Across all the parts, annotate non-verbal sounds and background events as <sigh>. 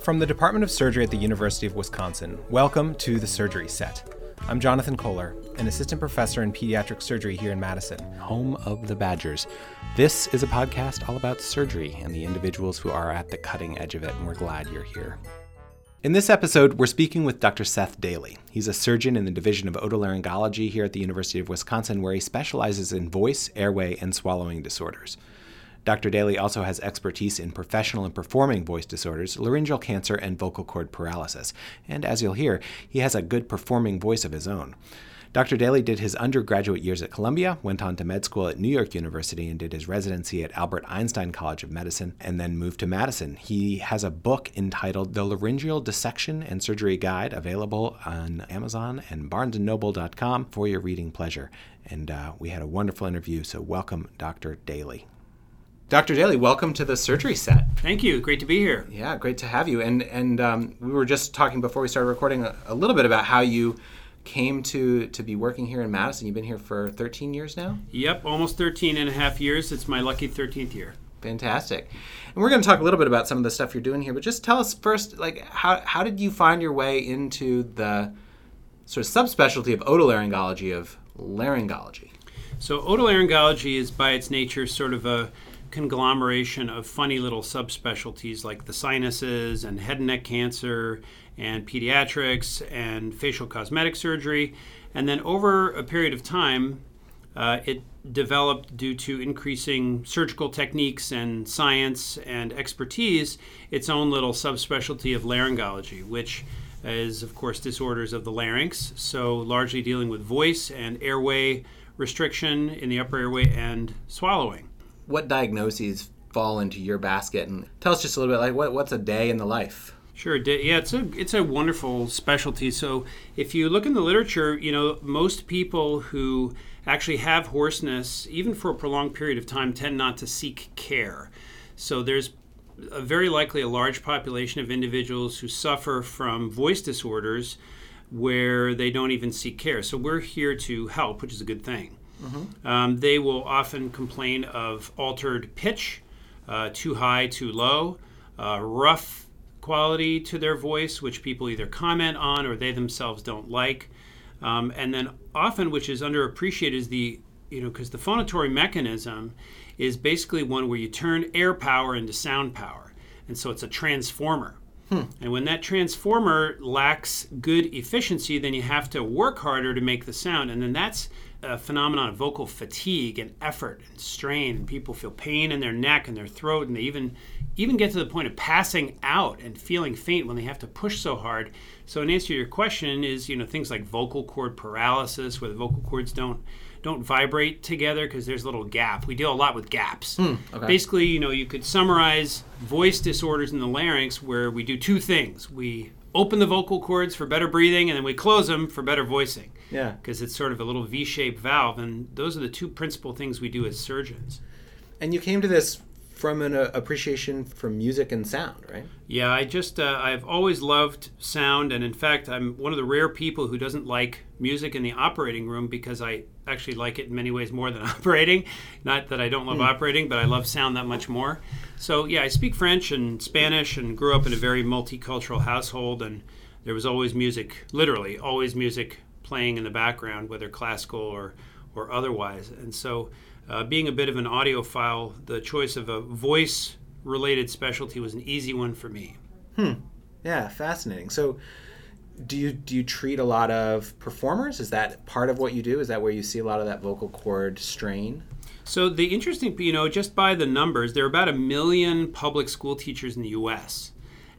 From the Department of Surgery at the University of Wisconsin, welcome to the Surgery Set. I'm Jonathan Kohler, an assistant professor in pediatric surgery here in Madison, home of the Badgers. This is a podcast all about surgery and the individuals who are at the cutting edge of it, and we're glad you're here. In this episode, we're speaking with Dr. Seth Dailey. He's a surgeon in the Division of Otolaryngology here at the University of Wisconsin, where he specializes in voice, airway, and swallowing disorders. Dr. Dailey also has expertise in professional and performing voice disorders, laryngeal cancer, and vocal cord paralysis. And as you'll hear, he has a good performing voice of his own. Dr. Dailey did his undergraduate years at Columbia, went on to med school at New York University, and did his residency at Albert Einstein College of Medicine, and then moved to Madison. He has a book entitled The Laryngeal Dissection and Surgery Guide, available on Amazon and BarnesandNoble.com for your reading pleasure. And uh, we had a wonderful interview, so welcome, Dr. Dailey. Dr. Dailey, welcome to the surgery set. Thank you. Great to be here. Yeah, great to have you. And and um, we were just talking before we started recording a, a, little bit about how you came to to be working here in Madison. You've been here for 13 years now? Yep, almost 13 and a half years. It's my lucky 13th year. Fantastic. And we're going to talk a little bit about some of the stuff you're doing here, but just tell us first like how how did you find your way into the sort of subspecialty of otolaryngology of laryngology? So otolaryngology is by its nature sort of a conglomeration of funny little subspecialties like the sinuses and head and neck cancer and pediatrics and facial cosmetic surgery. And then over a period of time, uh, it developed due to increasing surgical techniques and science and expertise its own little subspecialty of laryngology, which is, of course, disorders of the larynx. So, largely dealing with voice and airway restriction in the upper airway and swallowing what diagnoses fall into your basket, and tell us just a little bit like what, what's a day in the life. Sure. Yeah, it's a it's a wonderful specialty. So if you look in the literature, you know most people who actually have hoarseness, even for a prolonged period of time, tend not to seek care. So there's a very likely a large population of individuals who suffer from voice disorders where they don't even seek care. So we're here to help, which is a good thing. Mm-hmm. Um, they will often complain of altered pitch, uh, too high, too low, uh, rough quality to their voice, which people either comment on or they themselves don't like. Um, and then often, which is underappreciated, is the you know because the phonatory mechanism is basically one where you turn air power into sound power, and so it's a transformer. Hmm. And when that transformer lacks good efficiency, then you have to work harder to make the sound, and then that's a phenomenon of vocal fatigue and effort and strain. People feel pain in their neck and their throat and they even even get to the point of passing out and feeling faint when they have to push so hard. So in answer to your question is you know things like vocal cord paralysis where the vocal cords don't don't vibrate together because there's a little gap we deal a lot with gaps hmm, okay. basically you know you could summarize voice disorders in the larynx where we do two things we open the vocal cords for better breathing and then we close them for better voicing yeah. Because it's sort of a little V shaped valve. And those are the two principal things we do as surgeons. And you came to this from an uh, appreciation for music and sound, right? Yeah, I just, uh, I've always loved sound. And in fact, I'm one of the rare people who doesn't like music in the operating room because I actually like it in many ways more than <laughs> operating. Not that I don't love mm. operating, but I love sound that much more. So, yeah, I speak French and Spanish and grew up in a very multicultural household. And there was always music, literally, always music playing in the background, whether classical or, or otherwise. And so, uh, being a bit of an audiophile, the choice of a voice related specialty was an easy one for me. Hmm. Yeah, fascinating. So, do you do you treat a lot of performers? Is that part of what you do? Is that where you see a lot of that vocal cord strain? So the interesting, you know, just by the numbers, there are about a million public school teachers in the U.S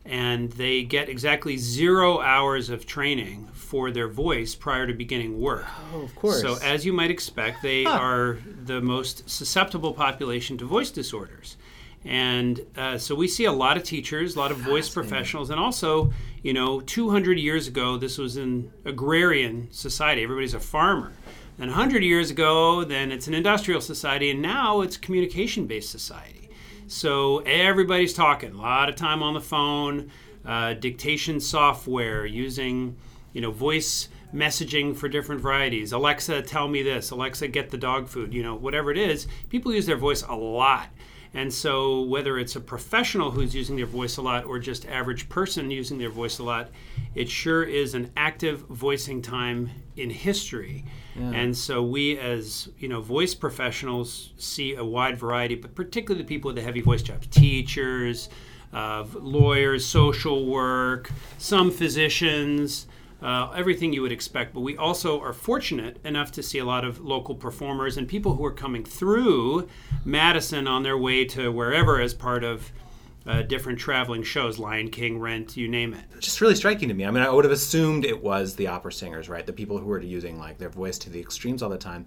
and they get exactly zero hours of training for their voice prior to beginning work. Oh, of course. So, as you might expect, they huh. are the most susceptible population to voice disorders. And uh, so we see a lot of teachers, a lot of voice professionals, and also, you know, 200 years ago, this was an agrarian society. Everybody's a farmer. And 100 years ago, then it's an industrial society, and now it's communication based society. So everybody's talking, a lot of time on the phone, uh, dictation software, using you know voice messaging for different varieties. Alexa, tell me this. Alexa, get the dog food. You know, whatever it is, people use their voice a lot. And so, whether it's a professional who's using their voice a lot or just average person using their voice a lot, it sure is an active voicing time in history. Yeah. And so, we as you know, voice professionals see a wide variety, but particularly the people with the heavy voice jobs, teachers, uh, lawyers, social work, some physicians uh, everything you would expect. But we also are fortunate enough to see a lot of local performers and people who are coming through Madison on their way to wherever as part of uh, different traveling shows Lion King, Rent, you name it. Just really striking to me. I mean, I would have assumed it was the opera singers, right? The people who are using like their voice to the extremes all the time.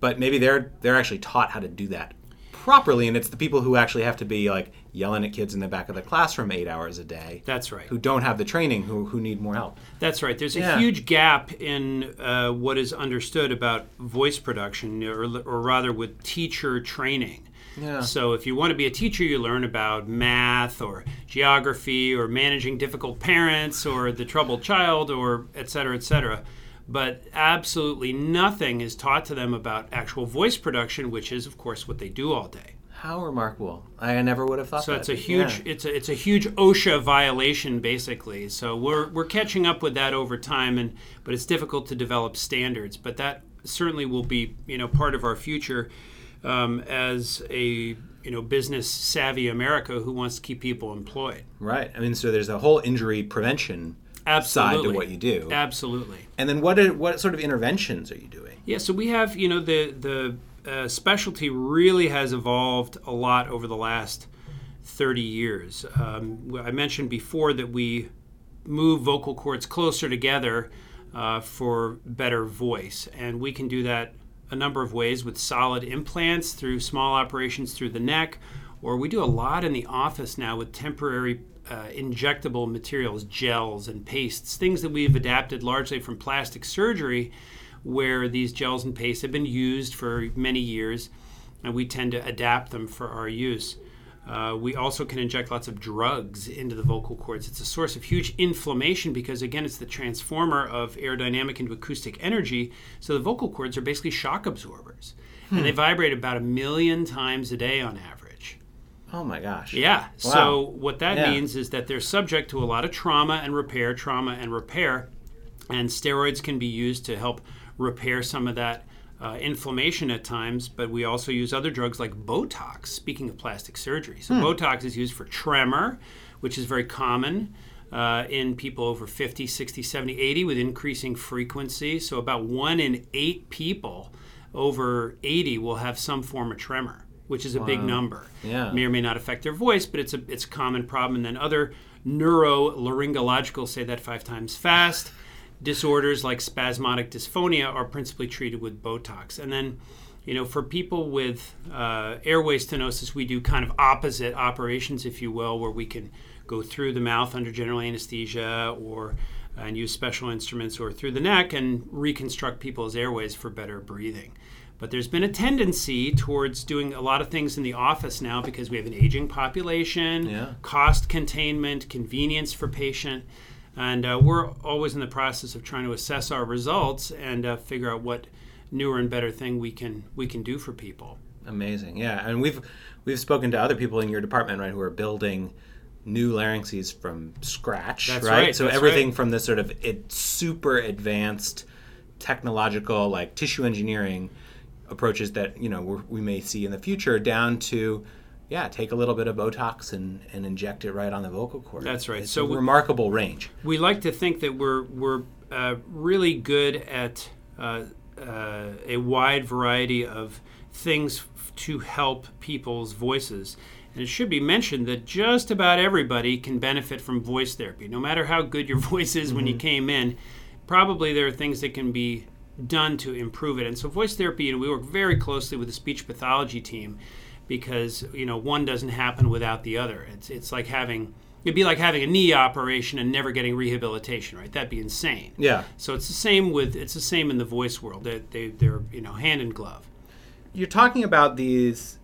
But maybe they're they're actually taught how to do that properly, and it's the people who actually have to be like yelling at kids in the back of the classroom eight hours a day. That's right. Who don't have the training, who who need more help. That's right. There's a yeah. huge gap in uh, what is understood about voice production, or, or rather, with teacher training. Yeah. So if you want to be a teacher, you learn about math or geography or managing difficult parents or the troubled child or et cetera, et cetera but absolutely nothing is taught to them about actual voice production, which is, of course, what they do all day. How remarkable! I never would have thought. So that. it's a huge, yeah. it's a it's a huge OSHA violation, basically. So we're we're catching up with that over time, and but it's difficult to develop standards. But that certainly will be you know part of our future um, as a you know business savvy America who wants to keep people employed. Right. I mean, so there's a whole injury prevention Absolutely. side to what you do. Absolutely. And then what are, what sort of interventions are you doing? Yeah, so we have you know the the uh, specialty really has evolved a lot over the last 30 years. Um, I mentioned before that we move vocal cords closer together uh, for better voice, and we can do that a number of ways with solid implants through small operations through the neck, or we do a lot in the office now with temporary uh, injectable materials, gels and pastes, things that we've adapted largely from plastic surgery, where these gels and pastes have been used for many years, and we tend to adapt them for our use. Uh, we also can inject lots of drugs into the vocal cords. It's a source of huge inflammation because, again, it's the transformer of aerodynamic into acoustic energy. So the vocal cords are basically shock absorbers. Hmm. And they vibrate about a million times a day on average. Oh my gosh. Yeah. Wow. So what that yeah. means is that they're subject to a lot of trauma and repair, trauma and repair, and steroids can be used to help repair some of that uh, inflammation at times. But we also use other drugs like Botox. Speaking of plastic surgery, so hmm. Botox is used for tremor, which is very common. Uh, in people over 50, 60, 70, 80 with increasing frequency. So, about one in eight people over 80 will have some form of tremor which is a wow. big number. Yeah. May or may not affect their voice, but it's a it's a common problem. And then other neurolaryngological say that five times fast. Disorders like spasmodic dysphonia are principally treated with Botox. And then, you know, for people with uh, airway stenosis, we do kind of opposite operations, if you will, where we can go through the mouth under general anesthesia or and use special instruments or through the neck and reconstruct people's airways for better breathing. But there's been a tendency towards doing a lot of things in the office now because we have an aging population, yeah. cost containment, convenience for patient. And uh, we're always in the process of trying to assess our results and uh, figure out what newer and better thing we can we can do for people. Amazing, yeah. And we've we've spoken to other people in your department, right, who are building new larynxes from scratch, right? right so everything right. from this sort of it, super advanced technological like tissue engineering approaches that you know we may see in the future down to yeah take a little bit of botox and, and inject it right on the vocal cord that's right it's so remarkable range we like to think that we're we're uh, really good at uh, uh, a wide variety of things to help people's voices and it should be mentioned that just about everybody can benefit from voice therapy no matter how good your <laughs> voice is mm-hmm. when you mm-hmm. came in probably there are things that can be done to improve it. And so voice therapy, you know, we work very closely with the speech pathology team because you know one doesn't happen without the other. It's it's like having it'd be like having a knee operation and never getting rehabilitation, right? That'd be insane. Yeah. So it's the same with it's the same in the voice world. They, they they're you know hand in glove. You're talking about these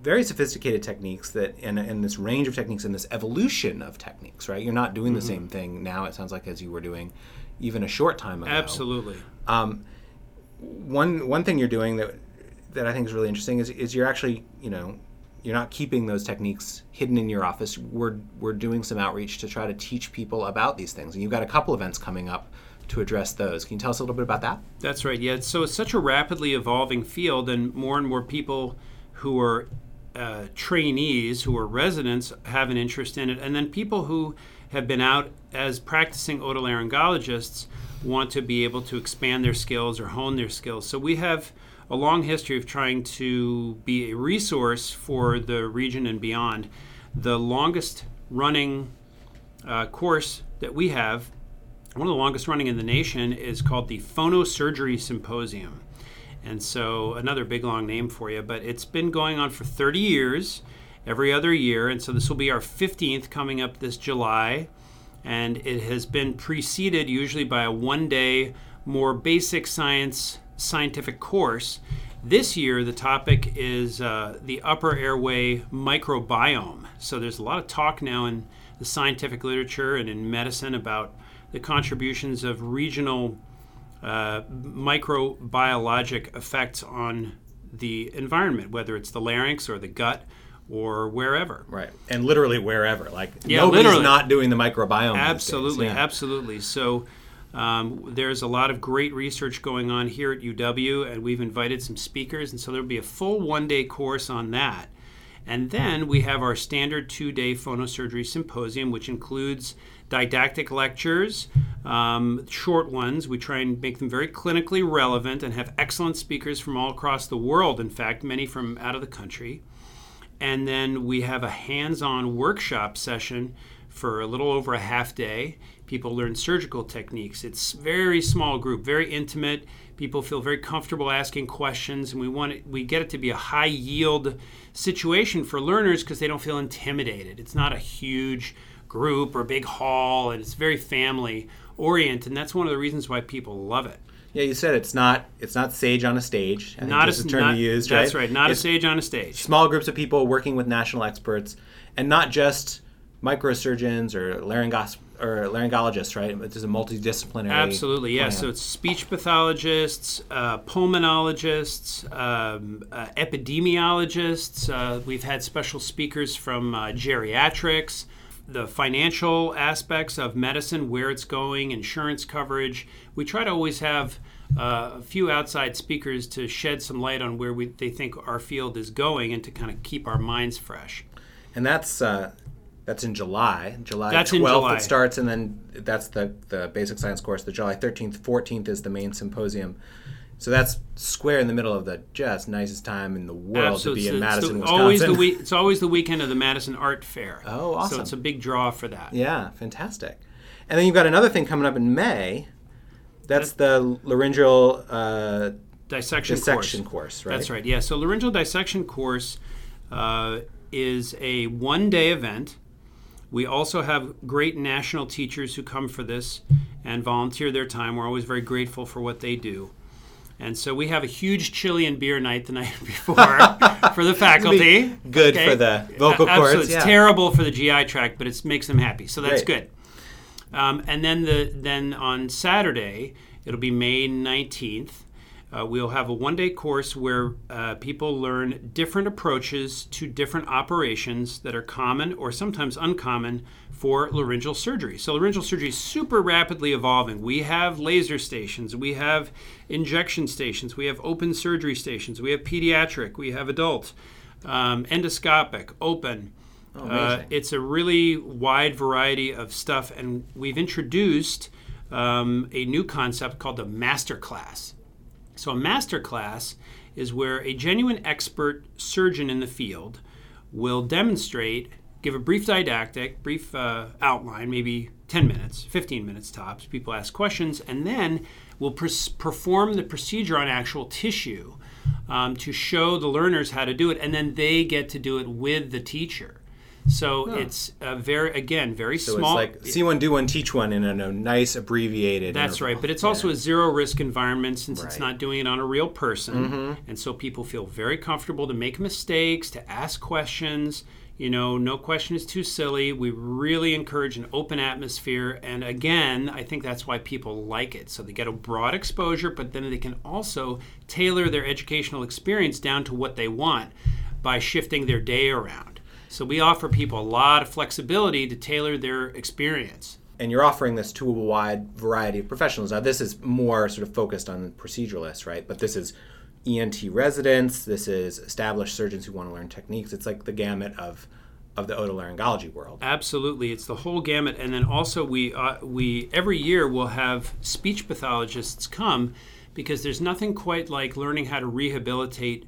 very sophisticated techniques that and, and this range of techniques and this evolution of techniques, right? You're not doing the mm-hmm. same thing now. It sounds like as you were doing even a short time ago. Absolutely. Um, one one thing you're doing that that I think is really interesting is is you're actually you know you're not keeping those techniques hidden in your office. We're we're doing some outreach to try to teach people about these things, and you've got a couple events coming up to address those. Can you tell us a little bit about that? That's right. Yeah. So it's such a rapidly evolving field, and more and more people who are uh, trainees, who are residents, have an interest in it, and then people who have been out as practicing otolaryngologists want to be able to expand their skills or hone their skills. So we have a long history of trying to be a resource for the region and beyond. The longest running uh, course that we have, one of the longest running in the nation, is called the Phonosurgery Symposium. And so, another big long name for you, but it's been going on for 30 years, every other year. And so, this will be our 15th coming up this July. And it has been preceded usually by a one day, more basic science scientific course. This year, the topic is uh, the upper airway microbiome. So, there's a lot of talk now in the scientific literature and in medicine about the contributions of regional uh, microbiologic effects on the environment, whether it's the larynx or the gut or wherever. Right, and literally wherever. Like Yeah, nobody's literally. not doing the microbiome. Absolutely, Yeah. absolutely. So um, there's a lot of great research going on here at UW, and we've invited some speakers, and so there'll be a full one-day course on that. And then we have our standard two-day phonosurgery symposium, which includes didactic lectures, um, short ones. We try and make them very clinically relevant and have excellent speakers from all across the world. In fact, many from out of the country. And then we have a hands on workshop session for a little over a half day. People learn surgical techniques. It's very small group, very intimate. People feel very comfortable asking questions, and we want it, we get it to be a high yield situation for learners because they don't feel intimidated. It's not a huge group or big hall, and it's very family oriented. And that's one of the reasons why people love it. Yeah, you said it's not it's not sage on a stage. I Not a the term not, you used, That's right? right. Not It's a sage on a stage. Small groups of people working with national experts, and not just microsurgeons or laryngos or laryngologists, right? It's a multidisciplinary. Absolutely, yeah. plan. So it's speech pathologists, uh, pulmonologists, um, uh, epidemiologists. Uh, we've had special speakers from uh, geriatrics, the financial aspects of medicine, where it's going, insurance coverage. We try to always have uh, a few outside speakers to shed some light on where we, they think our field is going and to kind of keep our minds fresh. and that's uh, that's in July. July That's in 12th July. it starts, and then that's the the basic science course. The July 13th, 14th is the main symposium. So that's square in the middle of the just nicest time in the world to be in Madison, Wisconsin. always the week, It's always the weekend of the Madison Art Fair. <laughs> Oh, awesome. So it's a big draw for that. Yeah, fantastic. And then you've got another thing coming up in May. That's the laryngeal uh, dissection, dissection course. course, right? That's right. Yeah. So laryngeal dissection course uh, is a one-day event. We also have great national teachers who come for this and volunteer their time. We're always very grateful for what they do. And so we have a huge Chilean beer night the <laughs> night before for the <laughs> faculty. good for the vocal cords, absolutely. It's yeah. terrible for the GI tract, but it makes them happy. So that's Great. good. Um, and then the then on Saturday, it'll be May 19th. Uh, we'll have a one day course where uh, people learn different approaches to different operations that are common or sometimes uncommon for laryngeal surgery. So, laryngeal surgery is super rapidly evolving. We have laser stations, we have injection stations, we have open surgery stations, we have pediatric, we have adult, um, endoscopic, open. Uh, it's a really wide variety of stuff, and we've introduced um, a new concept called the master class. So, a master class is where a genuine expert surgeon in the field will demonstrate, give a brief didactic, brief uh, outline, maybe 10 minutes, 15 minutes tops. People ask questions, and then we'll pers- perform the procedure on actual tissue um, to show the learners how to do it, and then they get to do it with the teacher. So it's a very, again, very So small. it's like see one, do one, teach one in a, a nice abbreviated. That's interval. right, but it's also a zero risk environment since it's not doing it on a real person. And so people feel very comfortable to make mistakes, to ask questions. You know, no question is too silly. We really encourage an open atmosphere. And again, I think that's why people like it. So they get a broad exposure, but then they can also tailor their educational experience down to what they want. by shifting their day around. So we offer people a lot of flexibility to tailor their experience. And you're offering this to a wide variety of professionals. Now, this is more sort of focused on proceduralists, right? But this is ENT residents, this is established surgeons who want to learn techniques. It's like the gamut of of the otolaryngology world. Absolutely, it's the whole gamut, and then also we uh, we every year we'll have speech pathologists come because there's nothing quite like learning how to rehabilitate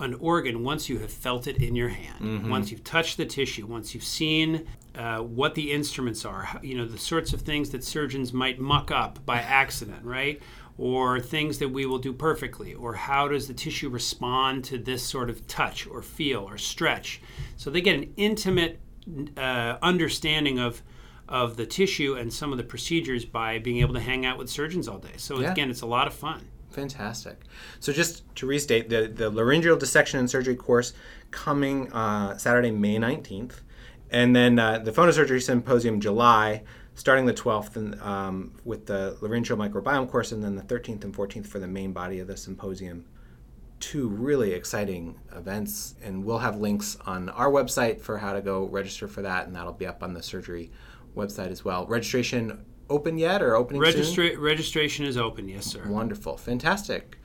an organ once you have felt it in your hand, mm-hmm. once you've touched the tissue, once you've seen uh, what the instruments are, you know, the sorts of things that surgeons might muck up by accident, right? Or things that we will do perfectly, or how does the tissue respond to this sort of touch or feel or stretch. So they get an intimate uh, understanding of of the tissue and some of the procedures by being able to hang out with surgeons all day. So yeah. again, it's a lot of fun. Fantastic. So just to restate, the, the laryngeal dissection and surgery course coming uh, Saturday, May 19th. And then uh, the phonosurgery symposium July, starting the 12th and, um, with the laryngeal microbiome course, and then the 13th and 14th for the main body of the symposium. Two really exciting events, and we'll have links on our website for how to go register for that, and that'll be up on the surgery website as well. Registration open yet or opening Registra- soon? Registration is open, yes, sir. Wonderful, fantastic.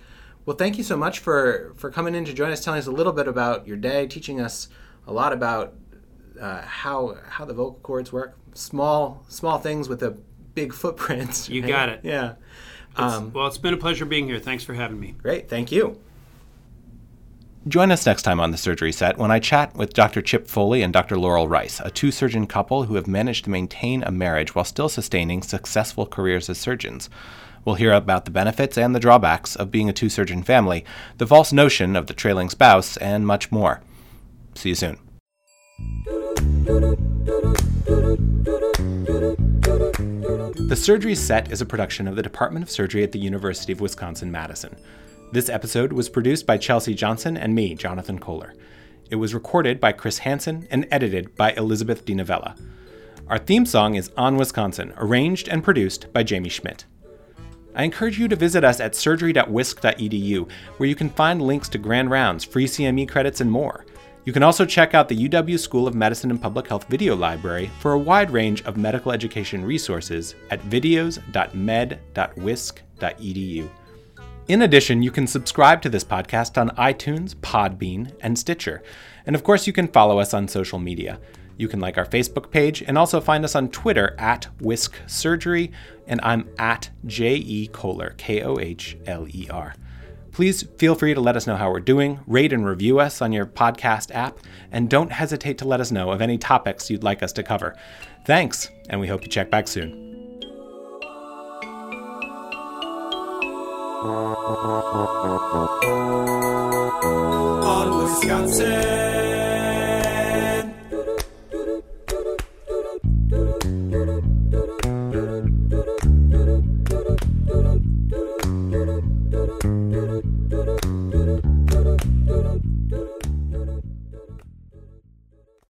Well, thank you so much for for coming in to join us, telling us a little bit about your day, teaching us a lot about uh, how how the vocal cords work. Small small things with a big footprint. You got it. Yeah. Um, well, it's been a pleasure being here. Thanks for having me. Great, thank you. Join us next time on the surgery set when I chat with Dr. Chip Foley and Dr. Laurel Rice, a two surgeon couple who have managed to maintain a marriage while still sustaining successful careers as surgeons. We'll hear about the benefits and the drawbacks of being a two surgeon family, the false notion of the trailing spouse, and much more. See you soon. The Surgery Set is a production of the Department of Surgery at the University of Wisconsin Madison. This episode was produced by Chelsea Johnson and me, Jonathan Kohler. It was recorded by Chris Hansen and edited by Elizabeth DiNovella. Our theme song is On Wisconsin, arranged and produced by Jamie Schmidt. I encourage you to visit us at surgery.wisc.edu, where you can find links to grand rounds, free CME credits, and more. You can also check out the UW School of Medicine and Public Health video library for a wide range of medical education resources at videos.med.wisc.edu. In addition, you can subscribe to this podcast on iTunes, Podbean, and Stitcher. And of course, you can follow us on social media. You can like our Facebook page and also find us on Twitter at Wisc Surgery, and I'm at J.E. Kohler, K O H L E R. Please feel free to let us know how we're doing, rate and review us on your podcast app, and don't hesitate to let us know of any topics you'd like us to cover. Thanks, and we hope you check back soon.